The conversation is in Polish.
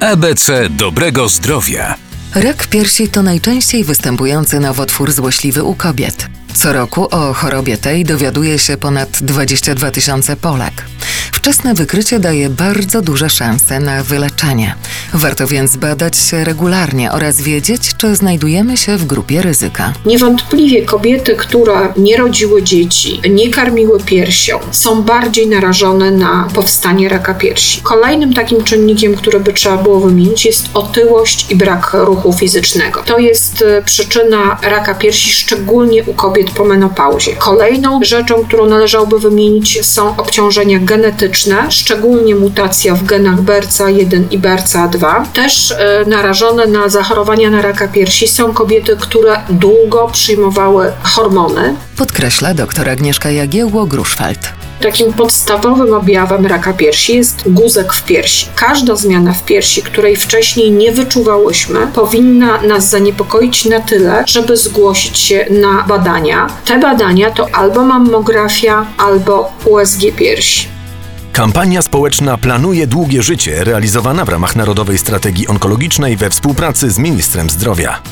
ABC dobrego zdrowia. Rak piersi to najczęściej występujący nowotwór złośliwy u kobiet. Co roku o chorobie tej dowiaduje się ponad 22 tysiące Polek. Wczesne wykrycie daje bardzo duże szanse na wyleczenie. Warto więc badać się regularnie oraz wiedzieć, czy znajdujemy się w grupie ryzyka. Niewątpliwie kobiety, które nie rodziły dzieci, nie karmiły piersią, są bardziej narażone na powstanie raka piersi. Kolejnym takim czynnikiem, który by trzeba było wymienić, jest otyłość i brak ruchu fizycznego. To jest e, przyczyna raka piersi, szczególnie u kobiet po menopauzie. Kolejną rzeczą, którą należałoby wymienić, są obciążenia genetyczne, szczególnie mutacja w genach BRCA1 i BRCA2. Też e, narażone na zachorowania na raka piersi są kobiety, które długo przyjmowały hormony. Podkreśla dr Agnieszka Jagiełło-Gruszwald. Takim podstawowym objawem raka piersi jest guzek w piersi. Każda zmiana w piersi, której wcześniej nie wyczuwałyśmy, powinna nas zaniepokoić na tyle, żeby zgłosić się na badania. Te badania to albo mammografia, albo USG piersi. Kampania społeczna Planuje Długie Życie, realizowana w ramach Narodowej Strategii Onkologicznej we współpracy z Ministrem Zdrowia.